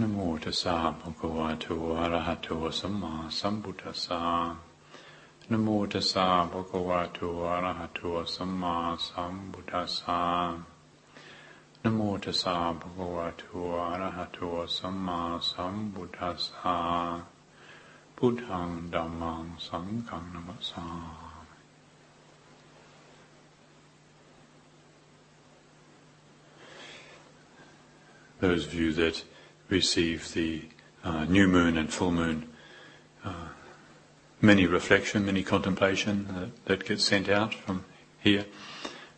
นะโมตัสสะภะคะวะโตอะระหะโตสัมมาสัมพุทธัสสะนะโมตัสสะภะคะวะโตอะระหะโตสัมมาสัมพุทธัสสะนะโมตัสสะภะคะวะโตอะระหะโตสัมมาสัมพุทธัสสะพุทธังธัมมังสังฆังนะมัสสา those of you that receive the uh, new moon and full moon, uh, many reflection, many contemplation that, that, gets sent out from here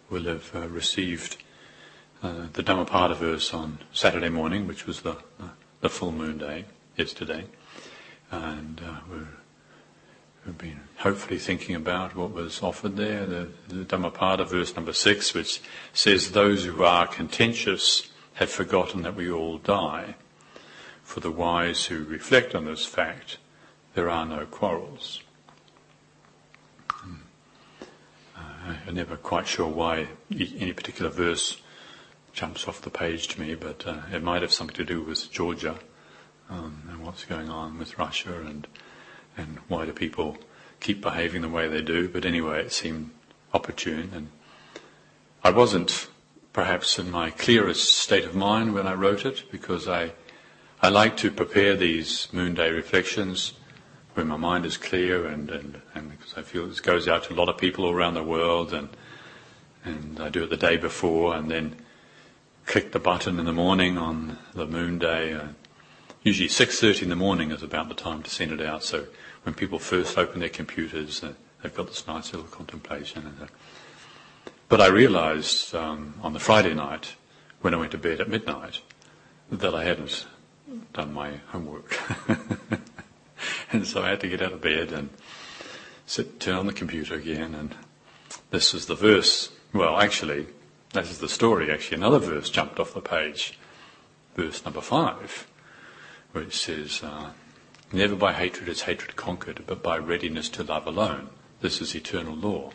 will have uh, received uh, the Dhammapada verse on Saturday morning, which was the, the full moon day, yesterday. And uh, we've been hopefully thinking about what was offered there, the, the Dhammapada verse number six, which says, those who are contentious have forgotten that we all die. For the wise who reflect on this fact, there are no quarrels. Hmm. Uh, I'm never quite sure why any particular verse jumps off the page to me, but uh, it might have something to do with Georgia um, and what's going on with Russia and and why do people keep behaving the way they do. But anyway, it seemed opportune, and I wasn't perhaps in my clearest state of mind when I wrote it because I, I like to prepare these moon day reflections when my mind is clear and, and, and because I feel this goes out to a lot of people all around the world and, and I do it the day before and then click the button in the morning on the moon day. Uh, usually 6.30 in the morning is about the time to send it out. So when people first open their computers, uh, they've got this nice little contemplation. Uh, but I realized um, on the Friday night, when I went to bed at midnight, that I hadn't done my homework. and so I had to get out of bed and sit, turn on the computer again, and this is the verse. Well, actually, that is the story. Actually, another verse jumped off the page, verse number five, which says, uh, "Never by hatred is hatred conquered, but by readiness to love alone. This is eternal law."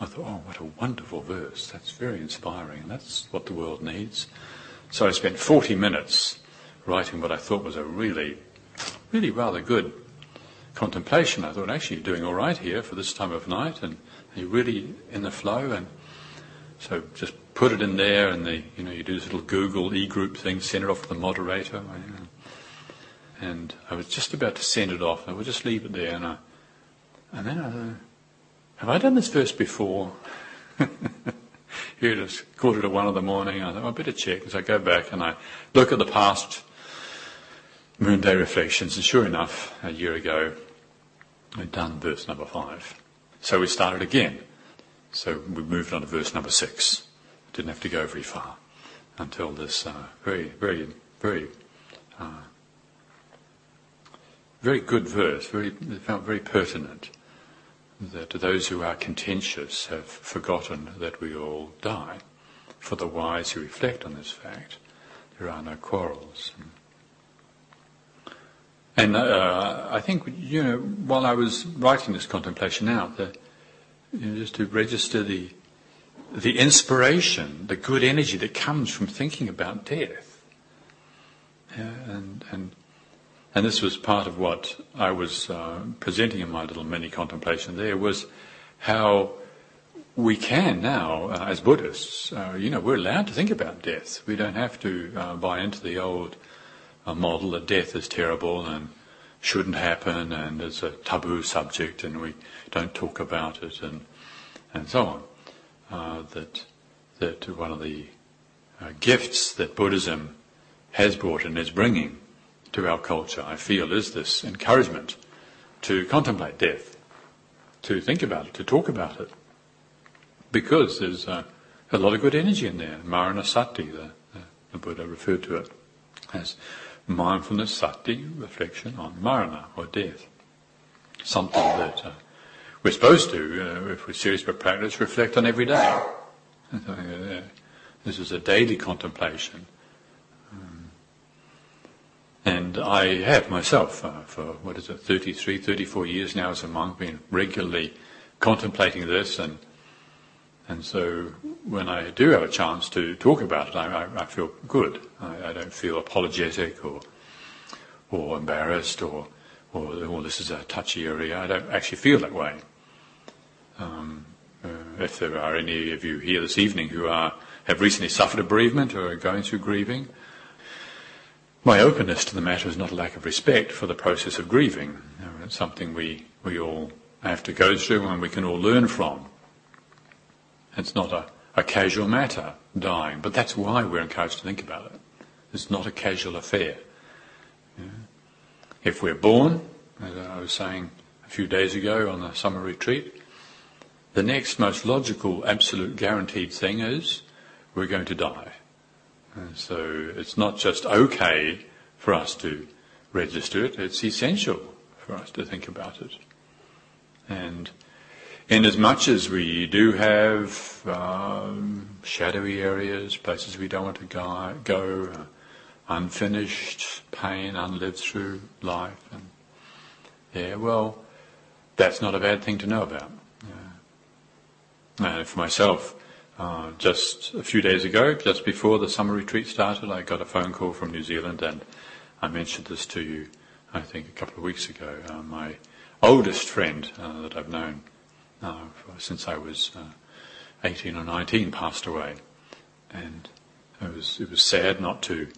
I thought, oh, what a wonderful verse. That's very inspiring. That's what the world needs. So I spent 40 minutes writing what I thought was a really, really rather good contemplation. I thought, actually, you're doing all right here for this time of night, and you're really in the flow. And so just put it in there, and the, you know, you do this little Google e-group thing, send it off to the moderator. And I was just about to send it off. I would just leave it there, and I, and then I have I done this verse before? Here it is, quarter to one in the morning. I thought, I better check. So I go back and I look at the past moon day reflections, and sure enough, a year ago, I'd done verse number five. So we started again. So we moved on to verse number six. Didn't have to go very far until this uh, very, very, very, uh, very good verse. Very, it felt very pertinent that those who are contentious have forgotten that we all die. For the wise who reflect on this fact, there are no quarrels. And uh, I think, you know, while I was writing this contemplation out, that, you know, just to register the, the inspiration, the good energy that comes from thinking about death. Yeah, and, and and this was part of what I was uh, presenting in my little mini contemplation there was how we can now, uh, as Buddhists, uh, you know, we're allowed to think about death. We don't have to uh, buy into the old uh, model that death is terrible and shouldn't happen and is a taboo subject and we don't talk about it and and so on. Uh, that that one of the gifts that Buddhism has brought and is bringing to our culture, I feel, is this encouragement to contemplate death, to think about it, to talk about it. Because there's uh, a lot of good energy in there. Marana Sati, the, the, the Buddha referred to it as mindfulness sati, reflection on marana, or death. Something that uh, we're supposed to, uh, if we're serious about practice, reflect on every day. This is a daily contemplation and I have myself, uh, for what is it, 33, 34 years now as a monk, been regularly contemplating this. And, and so when I do have a chance to talk about it, I, I, I feel good. I, I, don't feel apologetic or or embarrassed or, or, oh, this is a touchy area. I don't actually feel that way. Um, uh, if there are any of you here this evening who are, have recently suffered a bereavement or are going through grieving, my openness to the matter is not a lack of respect for the process of grieving. It's something we, we all have to go through and we can all learn from. It's not a, a casual matter, dying, but that's why we're encouraged to think about it. It's not a casual affair. If we're born, as I was saying a few days ago on the summer retreat, the next most logical, absolute guaranteed thing is we're going to die. And so it's not just okay for us to register it, it's essential for us to think about it. And in as much as we do have um, shadowy areas, places we don't want to go, go uh, unfinished pain, unlived through life, and yeah, well, that's not a bad thing to know about. And for myself, uh, just a few days ago, just before the summer retreat started, I got a phone call from New Zealand, and I mentioned this to you, I think, a couple of weeks ago. Uh, my oldest friend uh, that I've known since I was uh, 18 or 19 passed away, and it was it was sad not to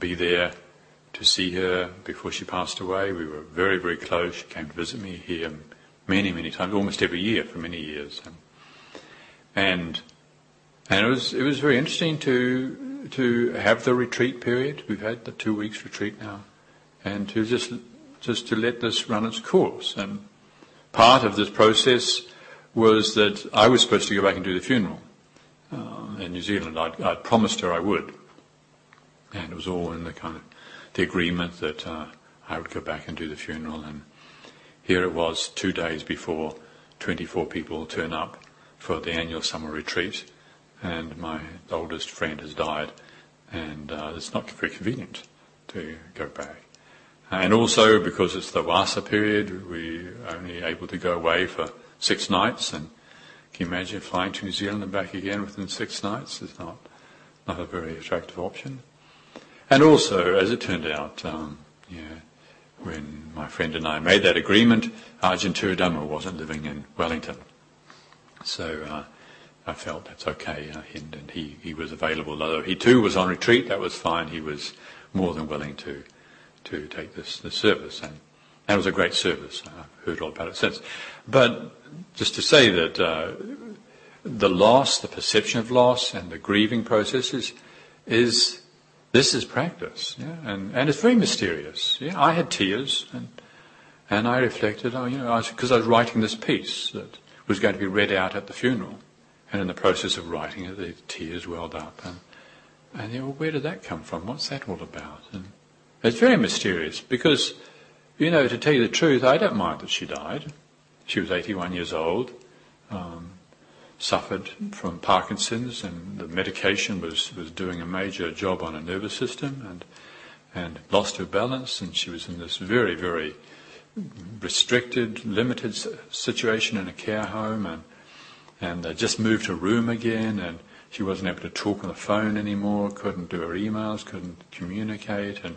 be there to see her before she passed away. We were very, very close. She came to visit me here many, many times, almost every year for many years. And and and it was it was very interesting to to have the retreat period. We've had the two weeks retreat now, and to just just to let this run its course. And part of this process was that I was supposed to go back and do the funeral uh, in New Zealand. I'd, I'd, promised her I would, and it was all in the kind of the agreement that uh, I would go back and do the funeral. And here it was, two days before, 24 people turn up for the annual summer retreat, and my oldest friend has died, and uh, it's not very convenient to go back. And also because it's the Vassa period, we're only able to go away for six nights, and can you imagine flying to New Zealand and back again within six nights? It's not, not a very attractive option. And also, as it turned out, um, yeah, when my friend and I made that agreement, Ajahn Tiradhammo wasn't living in Wellington. So uh, I felt that's okay, uh, and, and, he, he was available. Although he too was on retreat, that was fine. He was more than willing to to take this, this service, and that was a great service. I've heard all about it since. But just to say that uh, the loss, the perception of loss, and the grieving process is, is this is practice, yeah, and and it's very mysterious. Yeah, I had tears, and and I reflected, oh, you know, because I, I was writing this piece that was going to be read out at the funeral. And in the process of writing it, the tears welled up. And, and you know, where did that come from? What's that all about? And it's very mysterious because, you know, to tell you the truth, I don't mind that she died. She was 81 years old, um, suffered from Parkinson's, and the medication was, was doing a major job on her nervous system, and and lost her balance, and she was in this very, very restricted, limited situation in a care home, and and they just moved her room again, and she wasn't able to talk on the phone anymore, couldn't do her emails, couldn't communicate, and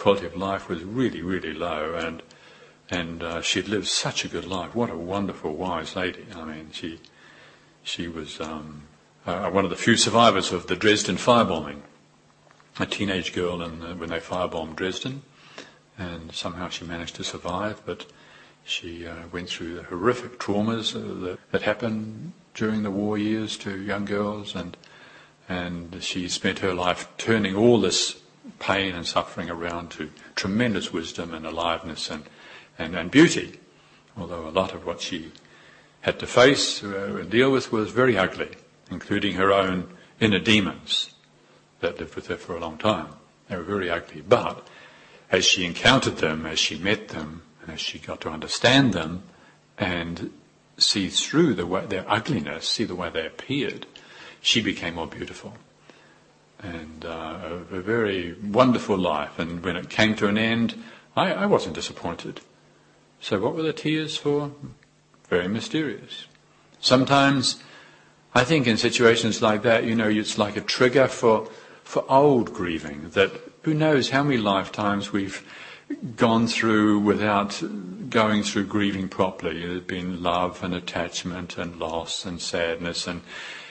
quality of life was really, really low, and and uh, she'd lived such a good life. What a wonderful, wise lady. I mean, she she was um, uh, one of the few survivors of the Dresden firebombing. A teenage girl, and when they firebombed Dresden, and somehow she managed to survive. But she uh, went through the horrific traumas uh, that, that happened during the war years to young girls, and and she spent her life turning all this pain and suffering around to tremendous wisdom and aliveness and, and, and beauty. Although a lot of what she had to face uh, and deal with was very ugly, including her own inner demons that lived with her for a long time. They were very ugly. But as she encountered them, as she met them, as she got to understand them and see through the way, their ugliness, see the way they appeared, she became more beautiful. And uh, a, a, very wonderful life. And when it came to an end, I, I wasn't disappointed. So what were the tears for? Very mysterious. Sometimes I think in situations like that, you know, it's like a trigger for, for old grieving that who knows how many lifetimes we've gone through without going through grieving properly. There's been love and attachment and loss and sadness. And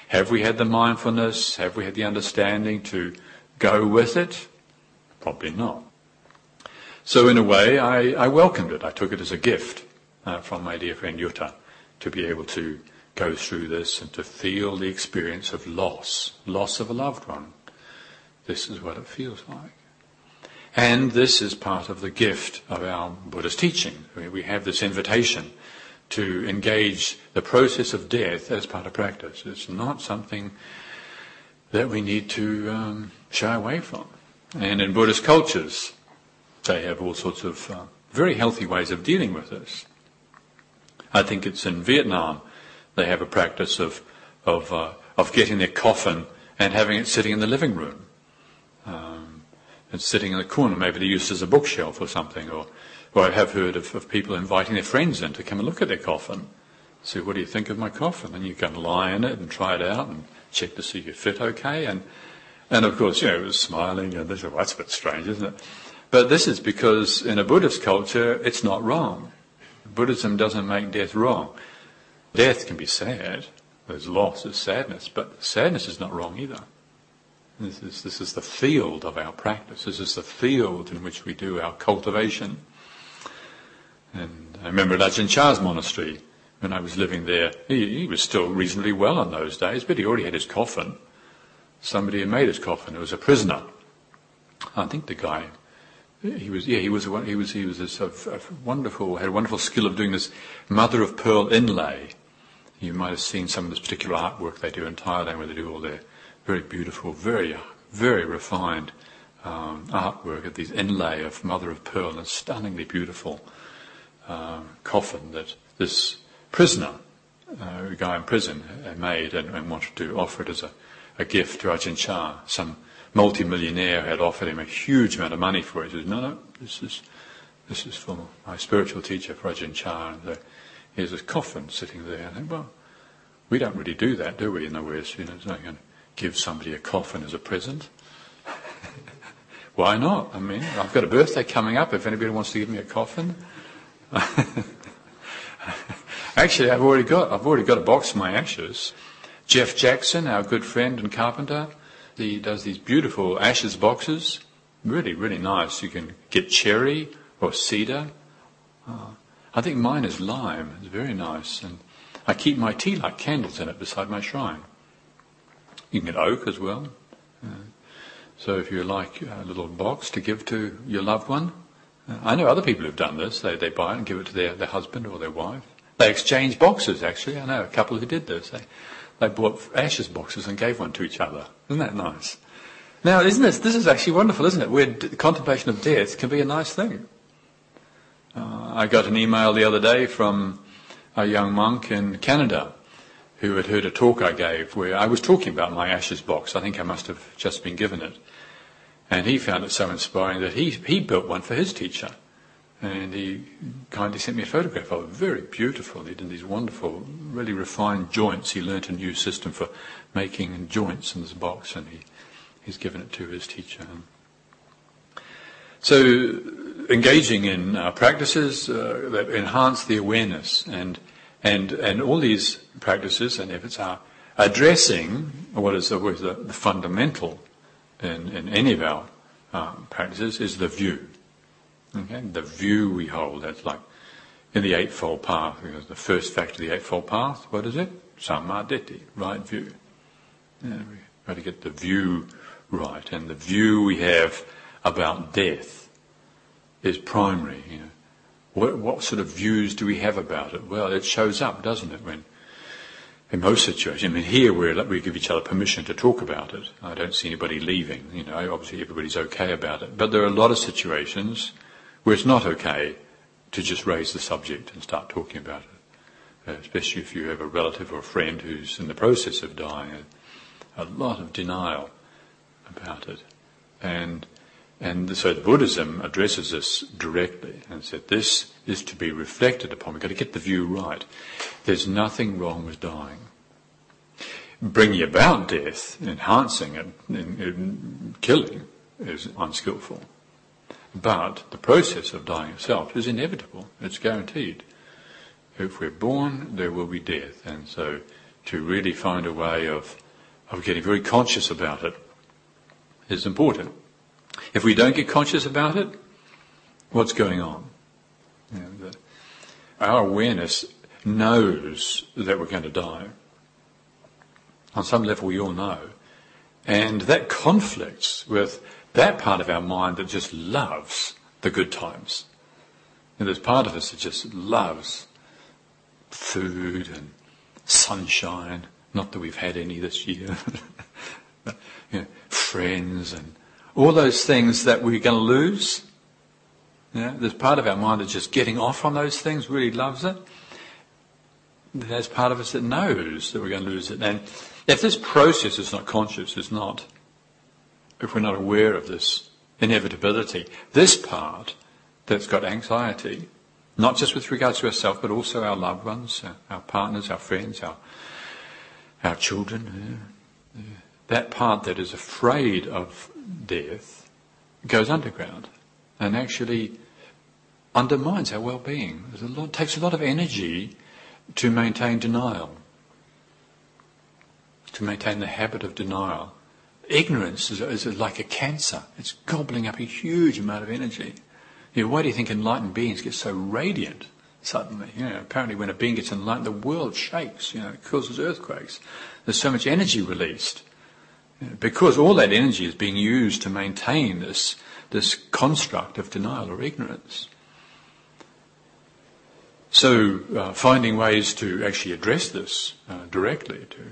have we had the mindfulness? Have we had the understanding to go with it? Probably not. So in a way, I, I welcomed it. I took it as a gift uh, from my dear friend Jutta to be able to go through this and to feel the experience of loss, loss of a loved one. This is what it feels like. And this is part of the gift of our Buddhist teaching. We have this invitation to engage the process of death as part of practice. It's not something that we need to um, shy away from. And in Buddhist cultures, they have all sorts of uh, very healthy ways of dealing with this. I think it's in Vietnam they have a practice of of uh, of getting their coffin and having it sitting in the living room. Um, and sitting in the corner, maybe they use it as a bookshelf or something, or, or I have heard of, of people inviting their friends in to come and look at their coffin. Say, what do you think of my coffin? And you can lie in it and try it out and check to see if you fit okay. And, and of course, you know, it was smiling and they said, well, that's a bit strange, isn't it? But this is because in a Buddhist culture, it's not wrong. Buddhism doesn't make death wrong. Death can be sad. There's loss, there's sadness, but sadness is not wrong either. This is, this is the field of our practice. This is the field in which we do our cultivation. And I remember at Ajahn Chah's monastery, when I was living there, he, he, was still reasonably well in those days, but he already had his coffin. Somebody had made his coffin. It was a prisoner. I think the guy he was, yeah, he was, he was, he was a, a wonderful, had a wonderful skill of doing this mother of pearl inlay. You might have seen some of this particular artwork they do in Thailand where they do all their very beautiful, very, very refined um, artwork of these inlay of mother of pearl and a stunningly beautiful um, coffin that this prisoner, uh, a guy in prison, made and, and, wanted to offer it as a, a gift to Ajahn Chah, some multi-millionaire had offered him a huge amount of money for it. He said, no, no, this is, this is for my spiritual teacher, Ajahn Chah. And here's a coffin sitting there. I think, well, we don't really do that, do we, in the West? You know, it's not going to give somebody a coffin as a present. Why not? I mean, I've got a birthday coming up. If anybody wants to give me a coffin. Actually, I've already got, I've already got a box of my ashes. Jeff Jackson, our good friend and carpenter, he does these beautiful ashes boxes. Really, really nice. You can get cherry or cedar. Uh, I think mine is lime. It's very nice. And I keep my tea light candles in it beside my shrine. You can get oak as well. So if you like a little box to give to your loved one, I know other people who've done this. They, they buy it and give it to their, their husband or their wife. They exchange boxes, actually. I know a couple who did this. They, they bought ashes boxes and gave one to each other. Isn't that nice? Now, isn't this, this is actually wonderful, isn't it? Where d- contemplation of death can be a nice thing. Uh, I got an email the other day from a young monk in Canada who had heard a talk I gave where I was talking about my ashes box. I think I must have just been given it. And he found it so inspiring that he, he built one for his teacher. And he kindly sent me a photograph of it. Very beautiful. He did these wonderful, really refined joints. He learnt a new system for making joints in this box, and he, he's given it to his teacher. So, engaging in uh, practices uh, that enhance the awareness, and and and all these practices and efforts are addressing what is always the, the fundamental in, in any of our uh, practices is the view. Okay? The view we hold, that's like in the Eightfold Path, the first factor of the Eightfold Path, what is it? Sammaditthi, right view. Yeah, we got to get the view right, and the view we have about death is primary. You know. What, what sort of views do we have about it? Well, it shows up, doesn't it, when in most situations, I mean, here we're, we give each other permission to talk about it. I don't see anybody leaving. You know, obviously everybody's okay about it. But there are a lot of situations where it's not okay to just raise the subject and start talking about it, uh, especially if you have a relative or a friend who's in the process of dying. A, a lot of denial about it, and and so Buddhism addresses this directly and said this is to be reflected upon. We've got to get the view right. There's nothing wrong with dying. Bringing about death, enhancing it, and, and killing is unskillful. But the process of dying itself is inevitable. It's guaranteed. If we're born, there will be death. And so to really find a way of, of getting very conscious about it is important. If we don't get conscious about it, what's going on? You know, the, our awareness knows that we're going to die. On some level, we all know. And that conflicts with that part of our mind that just loves the good times. And there's part of us that just loves food and sunshine. Not that we've had any this year. you know, friends and all those things that we're going to lose. There's part of our mind that's just getting off on those things, really loves it. There's part of us that knows that we're going to lose it. And if this process is not conscious, is not, if we're not aware of this inevitability, this part that's got anxiety, not just with regards to ourselves, but also our loved ones, our, partners, our friends, our, our children, yeah, yeah. that part that is afraid of death goes underground and actually undermines our well-being. It takes a lot of energy to maintain denial, to maintain the habit of denial. Ignorance is, is like a cancer. It's gobbling up a huge amount of energy. You know, why do you think enlightened beings get so radiant suddenly? You know, apparently when a being gets enlightened, the world shakes, you know, it causes earthquakes. There's so much energy released. Because all that energy is being used to maintain this this construct of denial or ignorance. So, uh, finding ways to actually address this uh, directly, to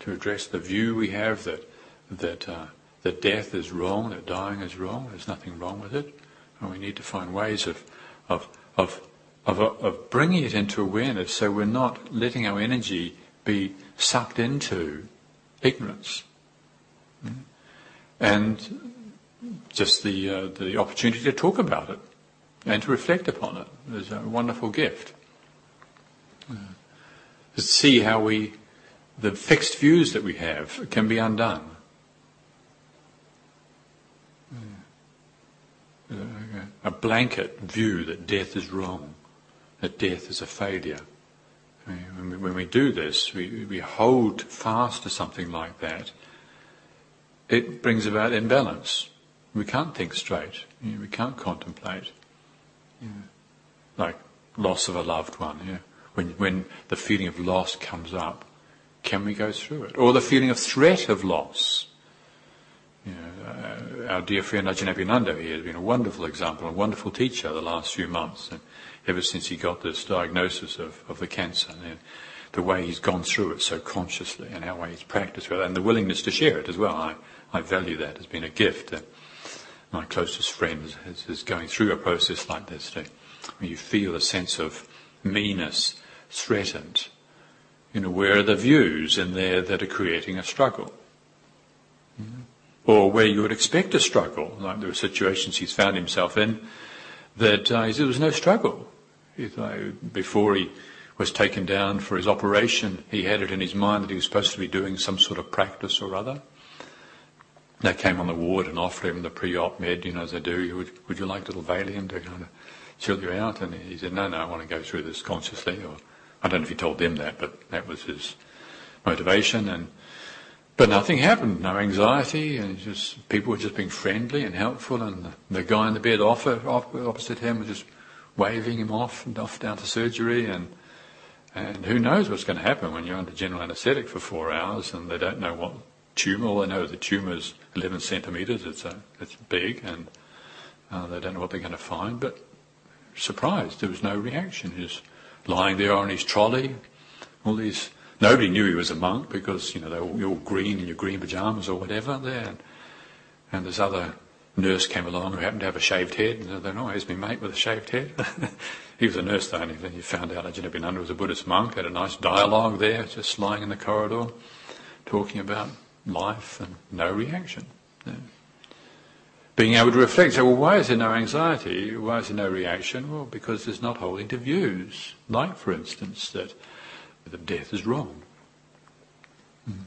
to address the view we have that that uh, that death is wrong, that dying is wrong. There's nothing wrong with it, and we need to find ways of of of of, of bringing it into awareness, so we're not letting our energy be sucked into ignorance. Mm-hmm. And just the, uh, the opportunity to talk about it and to reflect upon it is a wonderful gift. Uh, to see how we, the fixed views that we have can be undone. Uh, a blanket view that death is wrong, that death is a failure. when, we, when we do this, we, we hold fast to something like that, it brings about imbalance. We can't think straight. You know, we can't contemplate. Know, like loss of a loved one. Know, when, when the feeling of loss comes up, can we go through it? Or the feeling of threat of loss. You know, uh, our dear friend Ajahn Abhinando here has been a wonderful example, a wonderful teacher the last few months. And ever since he got this diagnosis of, of the cancer, and the way he's gone through it so consciously and how he's practiced with it, and the willingness to share it as well. I, I value that as being a gift. My closest friend is, is going through a process like this. When you feel a sense of meanness threatened, you know, where are the views in there that are creating a struggle? Mm-hmm. Or where you would expect a struggle, like there were situations he's found himself in that uh, there was no struggle. Before he was taken down for his operation, he had it in his mind that he was supposed to be doing some sort of practice or other. They came on the ward and offered him the pre-op med, you know, as they do. Would, would you like a little Valium to kind of chill you out? And he said, no, no, I want to go through this consciously. Or I don't know if he told them that, but that was his motivation. And but nothing happened. No anxiety, and just people were just being friendly and helpful. And the, the guy in the bed opposite him was just waving him off and off down to surgery. And and who knows what's going to happen when you're under general anaesthetic for four hours and they don't know what tumour. All they know is the is 11 centimetres. It's a, it's big, and uh, they don't know what they're going to find. But surprised, there was no reaction. He was lying there on his trolley. All these nobody knew he was a monk because you know they were all green in your green pajamas or whatever there. And, this other nurse came along who happened to have a shaved head, and they oh, here's my mate with a shaved head. he was a nurse though, and he found out Ajahn Abhinando was a Buddhist monk. Had a nice dialogue there, just lying in the corridor, talking about life and no reaction. Being able to reflect, so well, why is there no anxiety? Why is there no reaction? Well, because there's not holding to views, like, for instance, that, that death is wrong. Mm.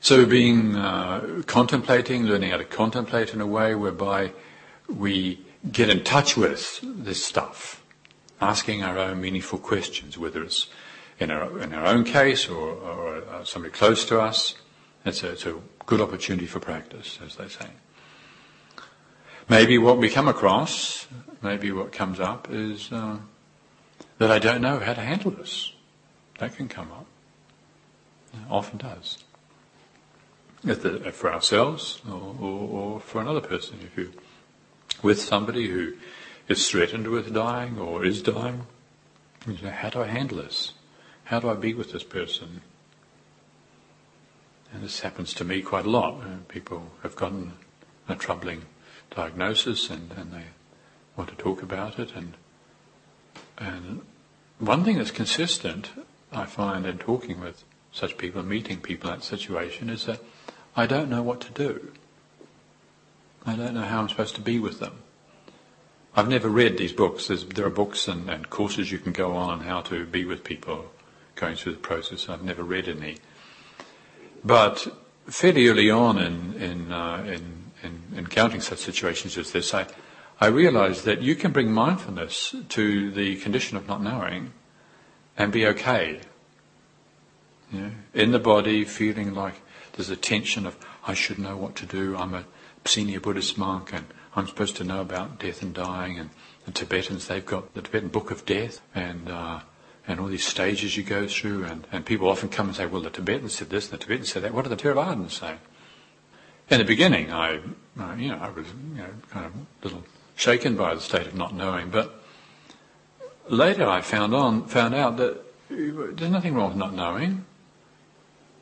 So, being uh, contemplating, learning how to contemplate in a way whereby we get in touch with this stuff, asking our own meaningful questions, whether it's in our, in our own case or, or uh, somebody close to us. It's a, it's a good opportunity for practice, as they say. Maybe what we come across, maybe what comes up is uh, that I don't know how to handle this. That can come up. It often does. The, for ourselves or, or, or, for another person. If you're with somebody who is threatened with dying or is dying, you how do I handle this? How do I be with this person? And this happens to me quite a lot. Uh, people have gotten a troubling diagnosis and, and they want to talk about it. And, and one thing that's consistent, I find, in talking with such people, meeting people in that situation, is that I don't know what to do. I don't know how I'm supposed to be with them. I've never read these books. There's, there are books and, and, courses you can go on on how to be with people going through the process. I've never read any. But fairly early on in, in, uh, in in encountering such situations as this, I, I realized that you can bring mindfulness to the condition of not knowing and be okay. You know, in the body, feeling like there's a tension of, I should know what to do, I'm a senior Buddhist monk and I'm supposed to know about death and dying and the Tibetans, they've got the Tibetan Book of Death and, uh, and all these stages you go through and, and people often come and say, well the Tibetans said this and the Tibetans said that, what do the Theravadins say? in the beginning, I, you know, I was you know, kind of a little shaken by the state of not knowing, but later I found on found out that there's nothing wrong with not knowing.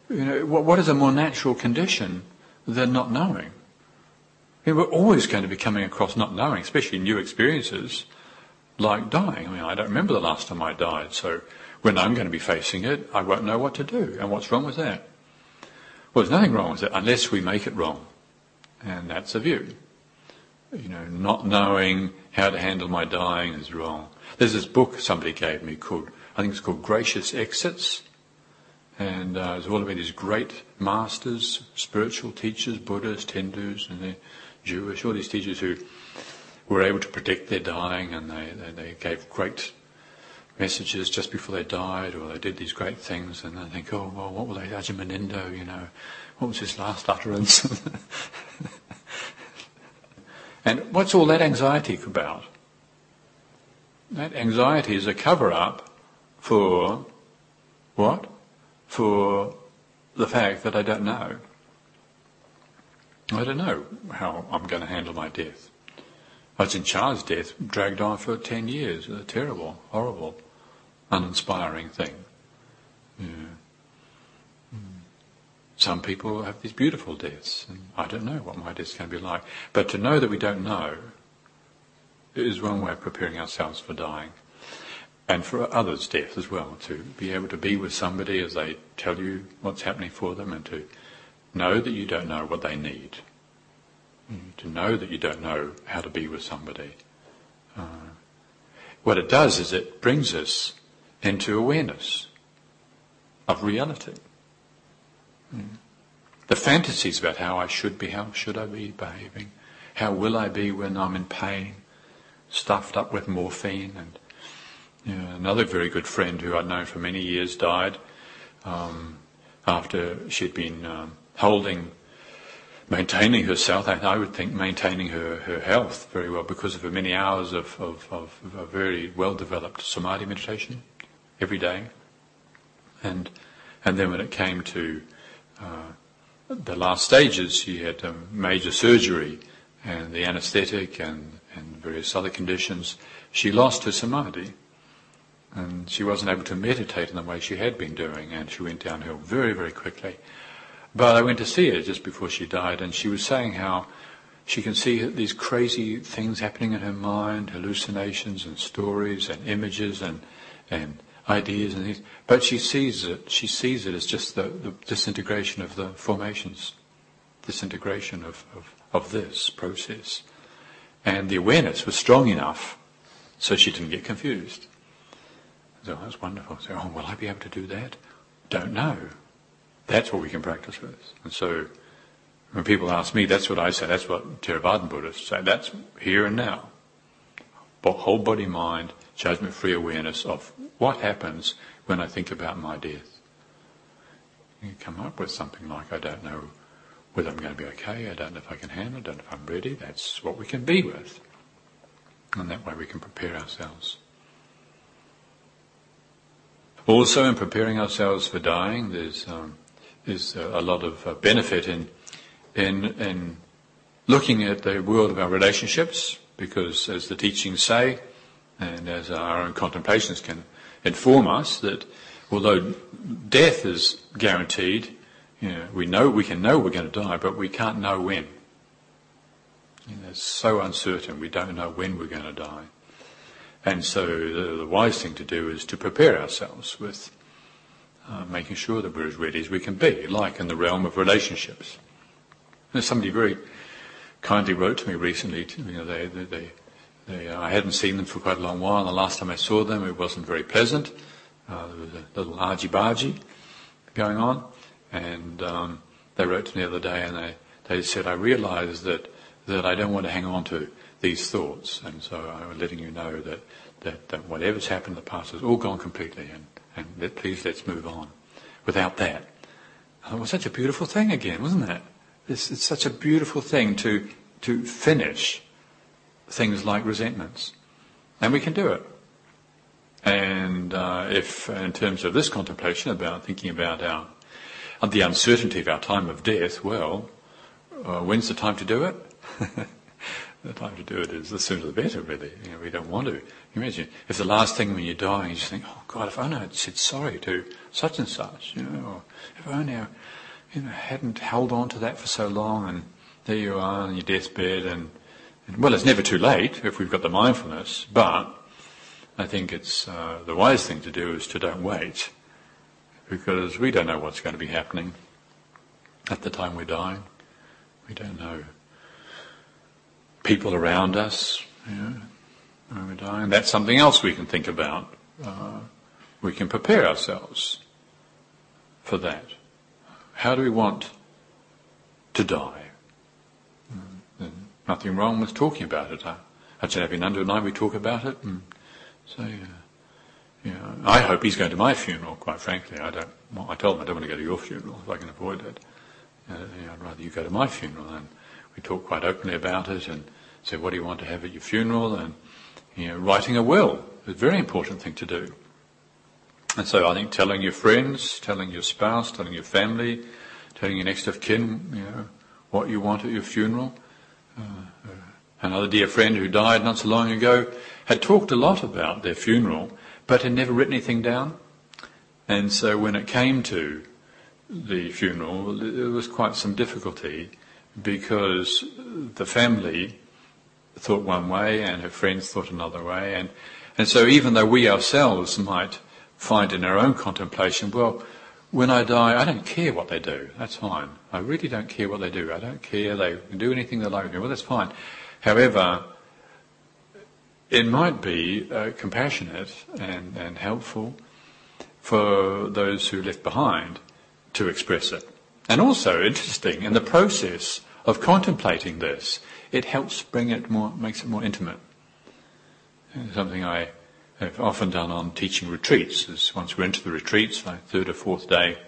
You know, what, what is a more natural condition than not knowing? I mean, we're always going to be coming across not knowing, especially new experiences like dying. I mean, I don't remember the last time I died, so when I'm going to be facing it, I won't know what to do. And what's wrong with that? Well, there's nothing wrong with it unless we make it wrong. And that's a view. You know, not knowing how to handle my dying is wrong. There's this book somebody gave me called, I think it's called Gracious Exits. And uh, it's all about these great masters, spiritual teachers, Buddhists, Hindus, and the Jewish, all these teachers who were able to predict their dying and they, they, they gave great messages just before they died, or they did these great things, and I think, oh, well, what were they, Ajahn you know, what was his last utterance? and what's all that anxiety about? That anxiety is a cover-up for what? For the fact that I don't know. I don't know how I'm going to handle my death. Ajahn Chah's death, dragged on for 10 years. A terrible, horrible uninspiring thing. Yeah. Hmm. Some people have these beautiful deaths, and I don't know what my death's going to be like. But to know that we don't know is one way of preparing ourselves for dying. And for others' death as well, to be able to be with somebody as they tell you what's happening for them and to know that you don't know what they need. To know that you don't know how to be with somebody. Uh, what it does is it brings us into awareness of reality. Mm. The fantasies about how I should be, how should I be behaving, how will I be when I'm in pain, stuffed up with morphine. And you know, another very good friend who I'd known for many years died um, after she'd been um, holding, maintaining herself, I would think maintaining her, her health very well because of her many hours of, of, of, very well developed samadhi meditation every day. And, and then when it came to uh, the last stages, she had a major surgery and the anesthetic and, and various other conditions. She lost her samadhi and she wasn't able to meditate in the way she had been doing and she went downhill very, very quickly. But I went to see her just before she died and she was saying how she can see these crazy things happening in her mind, hallucinations and stories and images and, and ideas and things, but she sees it. She sees it as just the, the disintegration of the formations, disintegration of, of, of this process. And the awareness was strong enough so she didn't get confused. So that's wonderful. So, oh, will I be able to do that? Don't know. That's what we can practice with. And so when people ask me, that's what I say. That's what Theravadan Buddhists say. That's here and now. whole body mind, judgment free awareness of what happens when I think about my death. You come up with something like, I don't know whether I'm going to be okay, I don't know if I can handle it, I don't know if I'm ready. That's what we can be with. And that way we can prepare ourselves. Also, in preparing ourselves for dying, there's, um, there's a lot of uh, benefit in, in, in looking at the world of our relationships, because as the teachings say, and as our own contemplations can inform us, that although death is guaranteed, you know, we know we can know we're going to die, but we can't know when. It's so uncertain. We don't know when we're going to die. And so the, the wise thing to do is to prepare ourselves with uh, making sure that we're as ready as we can be, like in the realm of relationships. There's somebody very kindly wrote to me recently. To, you know, they, they, they, they uh, I hadn't seen them for quite a long while. and The last time I saw them, it wasn't very pleasant. Uh, there was a little argy-bargy going on. And um, they wrote to me the other day and they, they said, I realize that, that I don't want to hang on to these thoughts. And so I'm letting you know that, that, that whatever's happened in the past has all gone completely and, and please let's move on. Without that. And it was such a beautiful thing again, wasn't it? It's, it's such a beautiful thing to, to finish things like resentments. And we can do it. And uh, if, in terms of this contemplation about thinking about our the uncertainty of our time of death, well, uh, when's the time to do it? the time to do it is the sooner the better, really. You know, we don't want to. Imagine if the last thing when you're dying, you just think, oh God, if only I'd said sorry to such and such, you know, or if only I, you know, hadn't held on to that for so long, and there you are on your deathbed, and, and well, it's never too late if we've got the mindfulness, but I think it's uh, the wise thing to do is to don't wait, because we don't know what's going to be happening at the time we're dying. We don't know people around us, when we're dying. That's something else we can think about. Uh, we can prepare ourselves for that. How do we want to die? Mm, nothing wrong with talking about it. Ajahn Abhinando and I, we talk about it and so, yeah, I hope he's going to my funeral, quite frankly. I don't, well, I told him I don't want to go to your funeral if I can avoid it. Uh, I'd rather you go to my funeral. And we talk quite openly about it and say, what do you want to have at your funeral? And, you know, writing a will is a very important thing to do. And so I think telling your friends, telling your spouse, telling your family, telling your next of kin, you know, what you want at your funeral. Uh, another dear friend who died not so long ago had talked a lot about their funeral, but had never written anything down. And so when it came to the funeral, there was quite some difficulty because the family thought one way and her friends thought another way. And, and so even though we ourselves might find in our own contemplation, well, when I die, I don't care what they do. That's fine. I really don't care what they do. I don't care. They can do anything they like. Well, that's fine. However, it might be uh, compassionate and, and helpful for those who left behind to express it. And also interesting in the process of contemplating this, it helps bring it more, makes it more intimate. Something I have often done on teaching retreats is once we're into the retreats, like third or fourth day,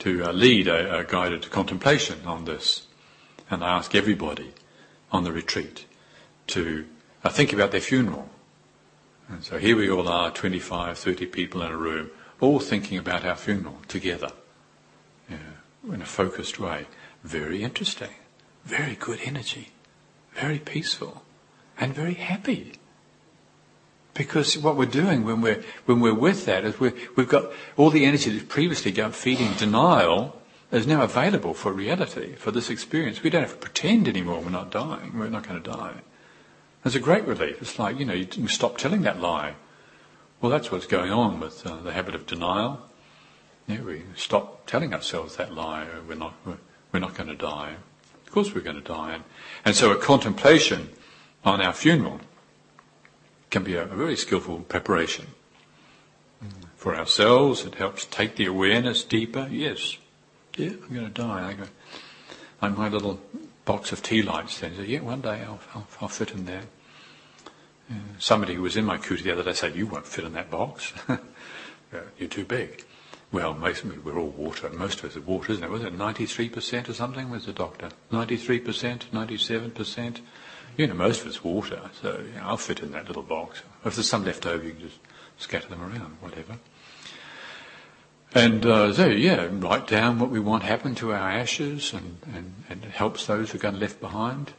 to uh, lead a, a guided contemplation on this. And I ask everybody on the retreat to I think about their funeral. And so here we all are, 25, 30 people in a room, all thinking about our funeral together in a focused way. Very interesting, very good energy, very peaceful, and very happy. Because what we're doing when we're, when we're with that is we we've got all the energy that's previously gone feeding denial is now available for reality, for this experience. We don't have to pretend anymore we're not dying, we're not going to die. There's a great relief. It's like, you know, you stop telling that lie. Well, that's what's going on with uh, the habit of denial. Yeah, we stop telling ourselves that lie. We're not, we're, we're not going to die. Of course we're going to die. And, and so a contemplation on our funeral can be a, a very skillful preparation. Mm. For ourselves, it helps take the awareness deeper. Yes, yeah, I'm going to die. I go, like my little box of tea lights then. So, yeah, one day I'll, I'll, I'll fit in there. Uh, somebody who was in my kuti the other day said, "You won't fit in that box. You're too big." Well, most we're all water. Most of us are water, isn't it? Was it 93% or something? Was the doctor 93%, 97%? You know, most of it's water, so you know, I'll fit in that little box. If there's some left over, you can just scatter them around, whatever. And uh, so, yeah, write down what we want happen to our ashes, and, and, and it helps those who are going to left behind.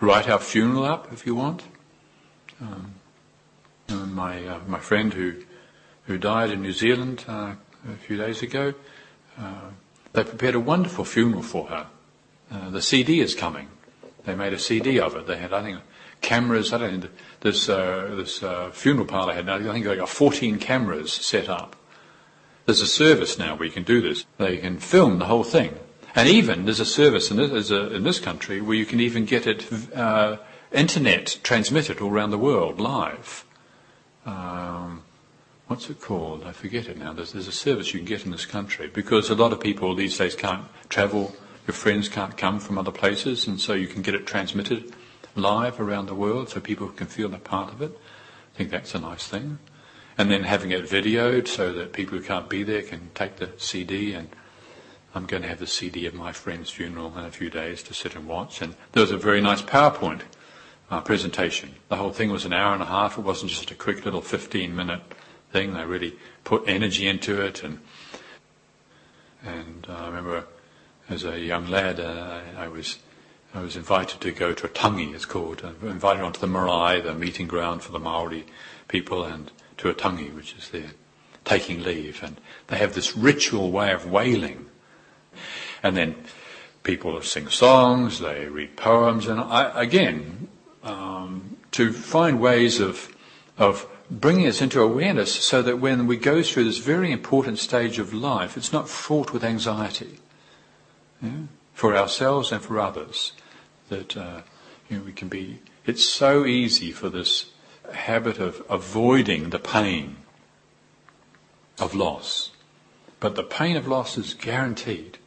Write our funeral up if you want. Um, my uh, my friend who who died in New Zealand uh, a few days ago, uh, they prepared a wonderful funeral for her. Uh, the CD is coming. They made a CD of it. They had, I think, cameras. I don't know. This uh, this uh, funeral parlour had, I think, they got 14 cameras set up. There's a service now where you can do this. They can film the whole thing. And even there's a service in this, a, in this country where you can even get it uh, internet transmitted all around the world live. Um, what's it called? I forget it now. There's, there's a service you can get in this country because a lot of people these days can't travel. Your friends can't come from other places, and so you can get it transmitted live around the world so people can feel they're part of it. I think that's a nice thing. And then having it videoed so that people who can't be there can take the CD and I'm going to have the CD of my friend's funeral in a few days to sit and watch. And there was a very nice PowerPoint uh, presentation. The whole thing was an hour and a half. It wasn't just a quick little 15 minute thing. They really put energy into it. And, and uh, I remember as a young lad, uh, I was I was invited to go to a tangi, it's called, uh, invited onto the marae, the meeting ground for the Maori people, and to a tangi, which is their taking leave. And they have this ritual way of wailing. And then people sing songs, they read poems, and I, again, um, to find ways of, of bringing us into awareness so that when we go through this very important stage of life, it's not fraught with anxiety for ourselves and for others. That uh, you know, we can be. It's so easy for this habit of avoiding the pain of loss, but the pain of loss is guaranteed.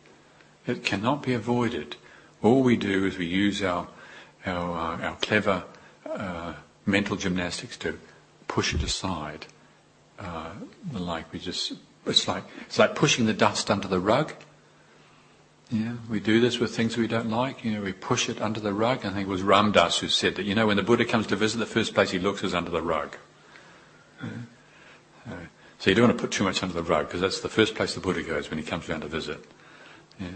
It cannot be avoided. All we do is we use our our, uh, our clever uh, mental gymnastics to push it aside. Uh, like we just, it's like it's like pushing the dust under the rug. Yeah, we do this with things we don't like. You know, we push it under the rug. I think it was Ram Dass who said that. You know, when the Buddha comes to visit, the first place he looks is under the rug. Uh, so you don't want to put too much under the rug because that's the first place the Buddha goes when he comes around to visit. Yeah.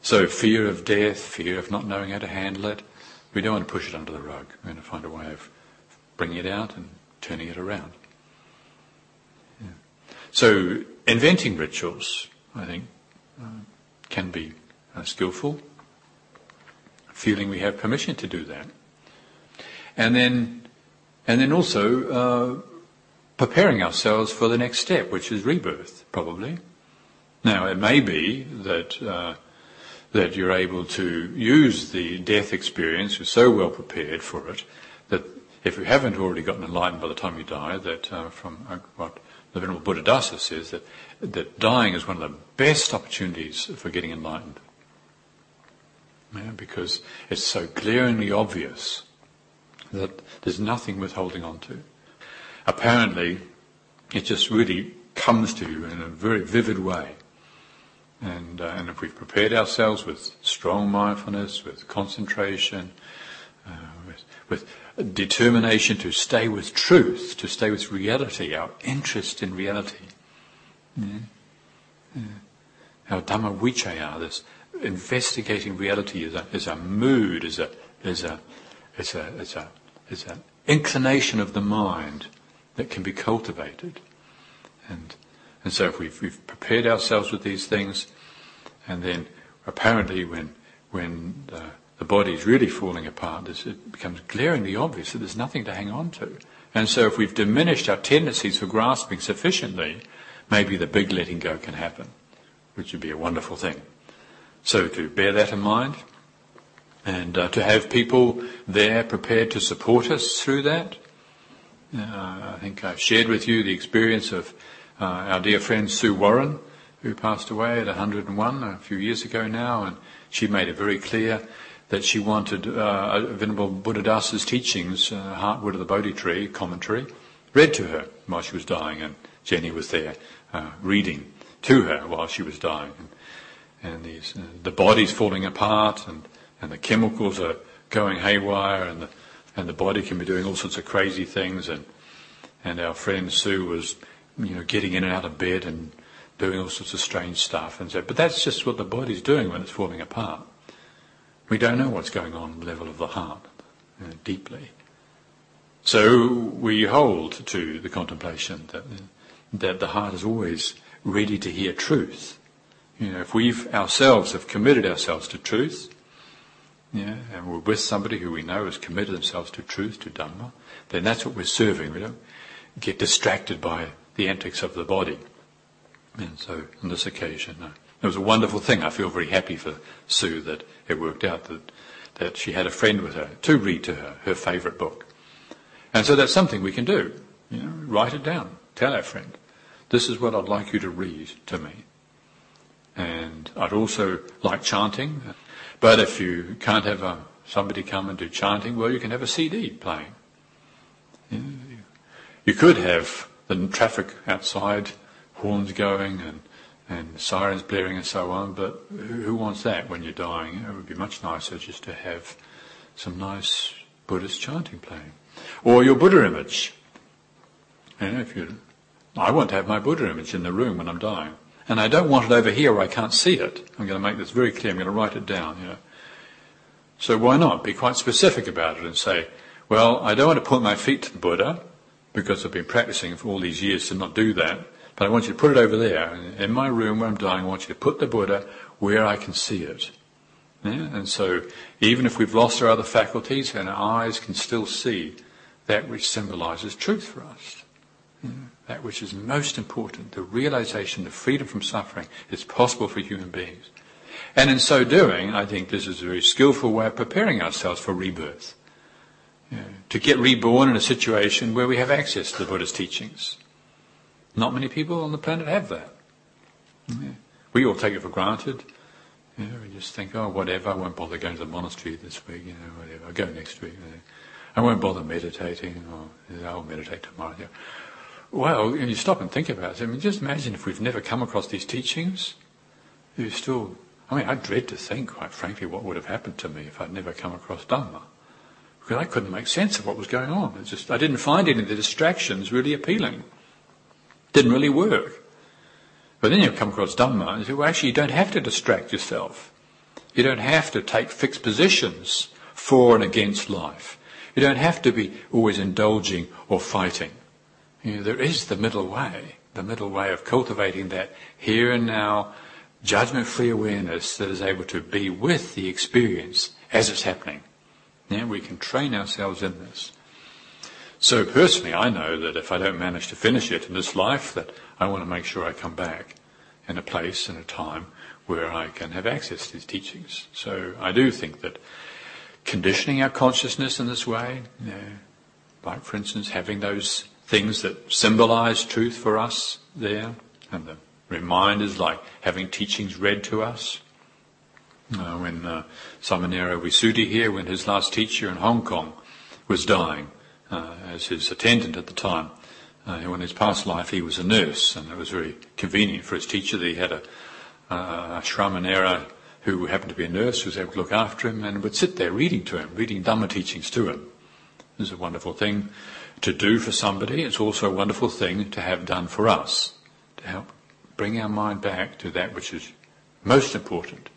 So fear of death, fear of not knowing how to handle it, we don't want to push it under the rug. We want to find a way of bringing it out and turning it around. Yeah. So inventing rituals, I think, uh, can be uh, skillful. Feeling we have permission to do that, and then, and then also uh, preparing ourselves for the next step, which is rebirth, probably. Now it may be that uh, that you're able to use the death experience, you're so well prepared for it, that if you haven't already gotten enlightened by the time you die, that uh, from uh, what the Venerable Buddhadasa says, that, that dying is one of the best opportunities for getting enlightened. Yeah, because it's so glaringly obvious that there's nothing worth holding on to. Apparently, it just really comes to you in a very vivid way. And, uh, and if we've prepared ourselves with strong mindfulness, with concentration, uh, with, with determination to stay with truth, to stay with reality, our interest in reality, yeah. Yeah. our Dhamma Vichaya, this investigating reality is a, is a mood, is a, is a, is a, is a, is an inclination of the mind that can be cultivated. And and so if we've, we've prepared ourselves with these things, and then apparently when, when the, the body is really falling apart, it becomes glaringly obvious that there's nothing to hang on to. And so if we've diminished our tendencies for grasping sufficiently, maybe the big letting go can happen, which would be a wonderful thing. So to bear that in mind, and uh, to have people there prepared to support us through that. Uh, I think I've shared with you the experience of uh, our dear friend Sue Warren, who passed away at 101 a few years ago now, and she made it very clear that she wanted uh, Venerable Buddhadasa's teachings, uh, Heartwood of the Bodhi Tree commentary, read to her while she was dying, and Jenny was there uh, reading to her while she was dying. And, and these, uh, the body's falling apart, and, and the chemicals are going haywire, and the, and the body can be doing all sorts of crazy things. And, and our friend Sue was, you know, getting in and out of bed and doing all sorts of strange stuff. And but that's just what the body's doing when it's falling apart. We don't know what's going on at the level of the heart you know, deeply. So we hold to the contemplation that, that the heart is always ready to hear truth. You know, if we've ourselves have committed ourselves to truth, yeah, and we're with somebody who we know has committed themselves to truth, to Dhamma, then that's what we're serving. We don't get distracted by the antics of the body. And so on this occasion, uh, it was a wonderful thing. I feel very happy for Sue that it worked out that, that she had a friend with her to read to her her favourite book. And so that's something we can do. You know, write it down. Tell our friend, this is what I'd like you to read to me. And I'd also like chanting. But if you can't have a, somebody come and do chanting, well, you can have a CD playing. You, you could have the traffic outside, horns going and, and sirens blaring and so on, but who wants that when you're dying? It would be much nicer just to have some nice Buddhist chanting playing. Or your Buddha image. You know, if you, I want to have my Buddha image in the room when I'm dying. And I don't want it over here where I can't see it. I'm going to make this very clear. I'm going to write it down, you know. So why not be quite specific about it and say, well, I don't want to put my feet to the Buddha because I've been practicing for all these years to not do that. But I want you to put it over there. In my room where I'm dying, I want you to put the Buddha where I can see it. Yeah? And so even if we've lost our other faculties and our eyes can still see that which symbolizes truth for us. Yeah? That which is most important, the realization of freedom from suffering is possible for human beings. And in so doing, I think this is a very skillful way of preparing ourselves for rebirth. Yeah, to get reborn in a situation where we have access to the Buddha's teachings. Not many people on the planet have that. We all take it for granted. You know, we just think, oh, whatever, I won't bother going to the monastery this week, you know, whatever, I'll go next week. You know. I won't bother meditating, or you know, I'll meditate tomorrow. You know. Well, you stop and think about it. I mean, just imagine if we've never come across these teachings. You still, I mean, I dread to think, quite frankly, what would have happened to me if I'd never come across Dhamma because I couldn't make sense of what was going on. It just, I didn't find any of the distractions really appealing. Didn't really work. But then you come across Dhamma and you say, well, actually, you don't have to distract yourself. You don't have to take fixed positions for and against life. You don't have to be always indulging or fighting. You know, there is the middle way, the middle way of cultivating that here and now judgment-free awareness that is able to be with the experience as it's happening. Yeah, we can train ourselves in this. So personally, I know that if I don't manage to finish it in this life, that I want to make sure I come back in a place and a time where I can have access to these teachings. So I do think that conditioning our consciousness in this way, you know, like for instance having those things that symbolize truth for us there, and the reminders like having teachings read to us, uh, when uh, Samanera Visuddhi here, when his last teacher in Hong Kong was dying as his attendant at the time. Uh, in his past life, he was a nurse, and it was very convenient for his teacher that he had a, uh, a Shramanera who happened to be a nurse who was able to look after him and would sit there reading to him, reading Dhamma teachings to him. Is a wonderful thing to do for somebody. It's also a wonderful thing to have done for us, to help bring our mind back to that which is most important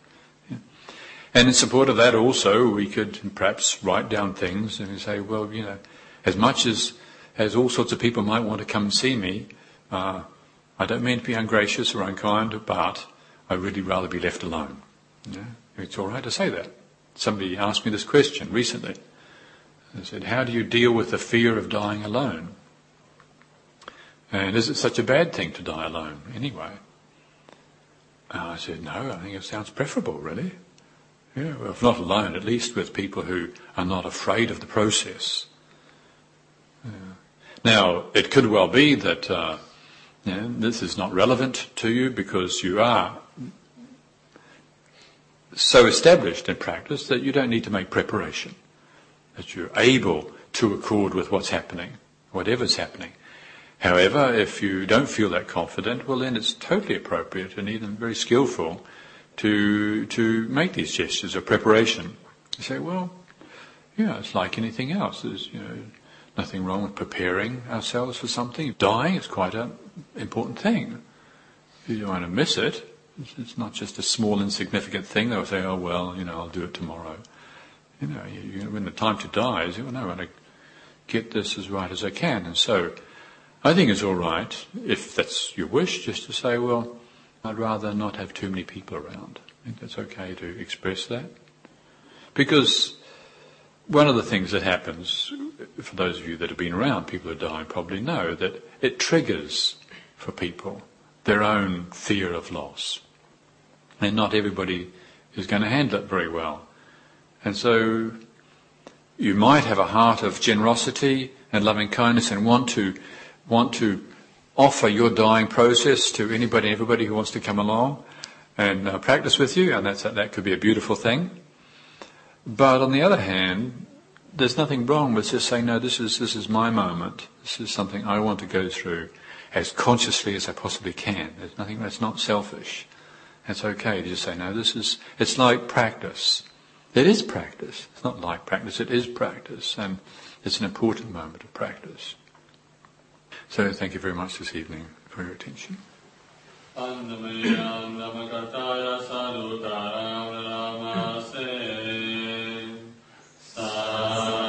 and in support of that also, we could perhaps write down things and say, well, you know, as much as, as all sorts of people might want to come and see me, uh, I don't mean to be ungracious or unkind, but I'd really rather be left alone. Yeah? It's all right to say that. Somebody asked me this question recently. They said, how do you deal with the fear of dying alone? And is it such a bad thing to die alone anyway? And I said, no, I think it sounds preferable, really. Yeah, well, if not alone, at least with people who are not afraid of the process. Yeah. Now, it could well be that uh, this is not relevant to you because you are so established in practice that you don't need to make preparation. That you're able to accord with what's happening, whatever's happening. However, if you don't feel that confident, well then it's totally appropriate and even very skillful to, to make these gestures of preparation. You say, well, yeah, it's like anything else. There's, you know, nothing wrong with preparing ourselves for something. Dying is quite an important thing. You don't want to miss it. It's not just a small, insignificant thing. They'll say, oh, well, you know, I'll do it tomorrow. You know, you, when the time to die is, you know, I want to get this as right as I can. And so, I think it's all right, if that's your wish, just to say, well, I'd rather not have too many people around. I think that's okay to express that. Because one of the things that happens, for those of you that have been around people who die probably know, that it triggers for people their own fear of loss. And not everybody is going to handle it very well. And so you might have a heart of generosity and loving kindness and want to want to offer your dying process to anybody, everybody who wants to come along and uh, practice with you, and that's, that could be a beautiful thing. But on the other hand, there's nothing wrong with just saying, no, this is, this is my moment. This is something I want to go through as consciously as I possibly can. There's nothing that's not selfish. It's okay to just say, no, this is, it's like practice. It is practice. It's not like practice, it is practice. And it's an important moment of practice. So thank you very much this evening for your attention. अन्नमय अन्नमकर्ताय साधुकाराम रामासे सा